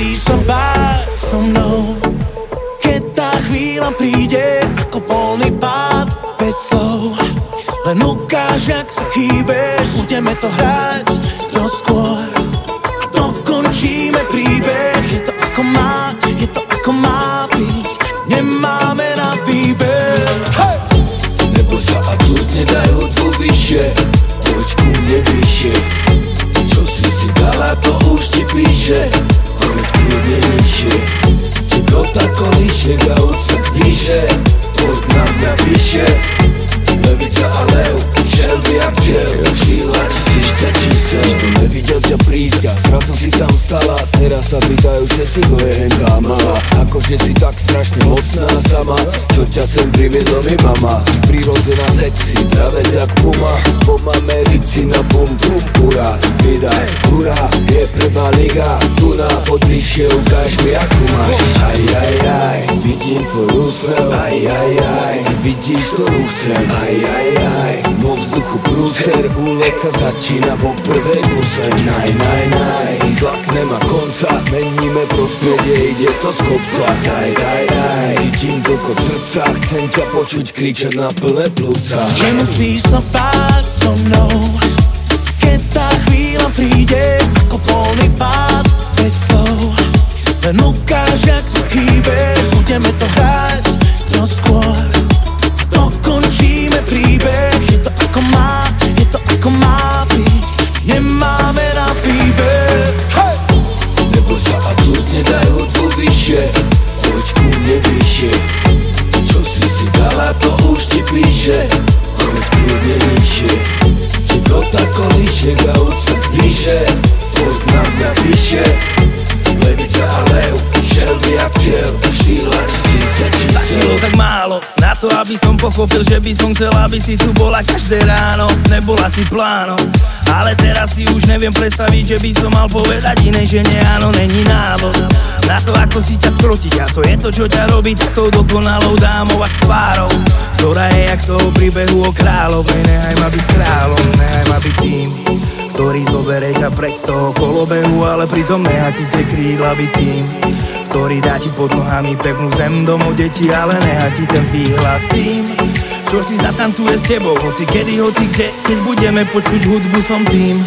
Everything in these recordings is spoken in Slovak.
musíš sa báť so mnou. Keď tá chvíľa príde ako voľný pád bez slov. Len ukáž, jak sa chýbeš, budeme to hrať do skôr. A dokončíme príbeh, je to ako má, je to ako má byť. Nemáme na výber. Hey! Nebo sa a kľudne daj tu vyššie, poď ku mne bližšie. Čo si si dala, to už ti píše. Poď kľudne nižšie Teplota kolíšiek a sa kníže Poď na mňa vyššie. Levica a lev, želby a cieľ Štýla tisíce čísel Nikto nevidel ťa prísť a zrazu si tam stala. Teraz sa pýtajú všetci, kto je hentá malá Akože si tak strašne mocná sama. Čo ťa sem priviedlo mi mama? Prirodzená sexy, travec jak puma. Po mame rici na bum bum pura. Vydaj, hurá, je prvá liga Tu na podvyššie ukáž mi ako máš. Aj, aj, aj, vidím tvoj úsmev. Aj, aj, aj, ty vidíš, ktorú chcem Aj, aj, aj, vo vzduchu prúser Úlet sa začína po prvej puse Naj, naj, naj, ten tlak nemá konca. Meníme prostredie, ide to z kopca. Daj, daj, daj, cítim dlko srdca. Chcem ťa počuť kričať na plné plúca. Nemusíš sa báť so mnou Keď tá chvíľa príde Ako voľný pád bez slov. Len ukáž, jak sa chýbeš Budeme to hrať do skôr. Dokončíme príbeh vyššie Levica a lev, želby a cieľ Štýla tisíce Stačilo čísel tak málo na to, aby som pochopil, že by som chcel, aby si tu bola každé ráno. Nebola si pláno, ale teraz si už neviem predstaviť, že by som mal povedať iné, že nie, áno, není návod. Na to, ako si ťa skrotiť a to je to, čo ťa robí takou dokonalou dámou a s tvárou Ktorá je jak z toho príbehu o kráľovej, nehaj ma byť kráľom, nehaj ma byť tým ktorý zoberie ťa preč toho kolobehu, ale pritom nechá ti tie krídla byť tým, ktorý dá ti pod nohami pevnú zem domov detí, ale nechá ti ten výhľad tým, čo si zatancuje s tebou, hoci kedy, hoci kde, keď budeme počuť hudbu som tým,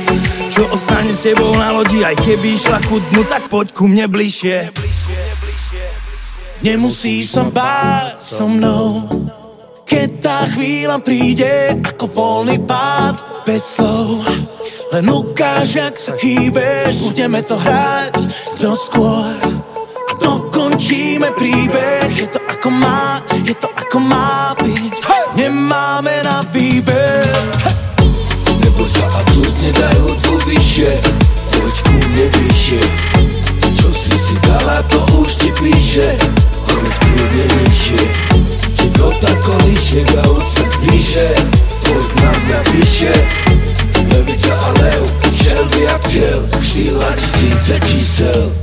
čo ostane s tebou na lodi, aj keby išla kudnu, tak poď ku mne bližšie. Nemusíš sa báť so mnou Keď tá chvíľa príde Ako voľný pád bez slov len ukáž, jak sa chýbeš, Budeme to hrať do skôr. A dokončíme príbeh. Je to ako má, je to ako má byť. Nemáme na výber. Nebo sa a tu nedajú tu vyššie. Poď ku mne bližšie. Čo si si dala, to už ti píše. Hoď kľudne nižšie Ti do tako lišie, gaúca kniže soup.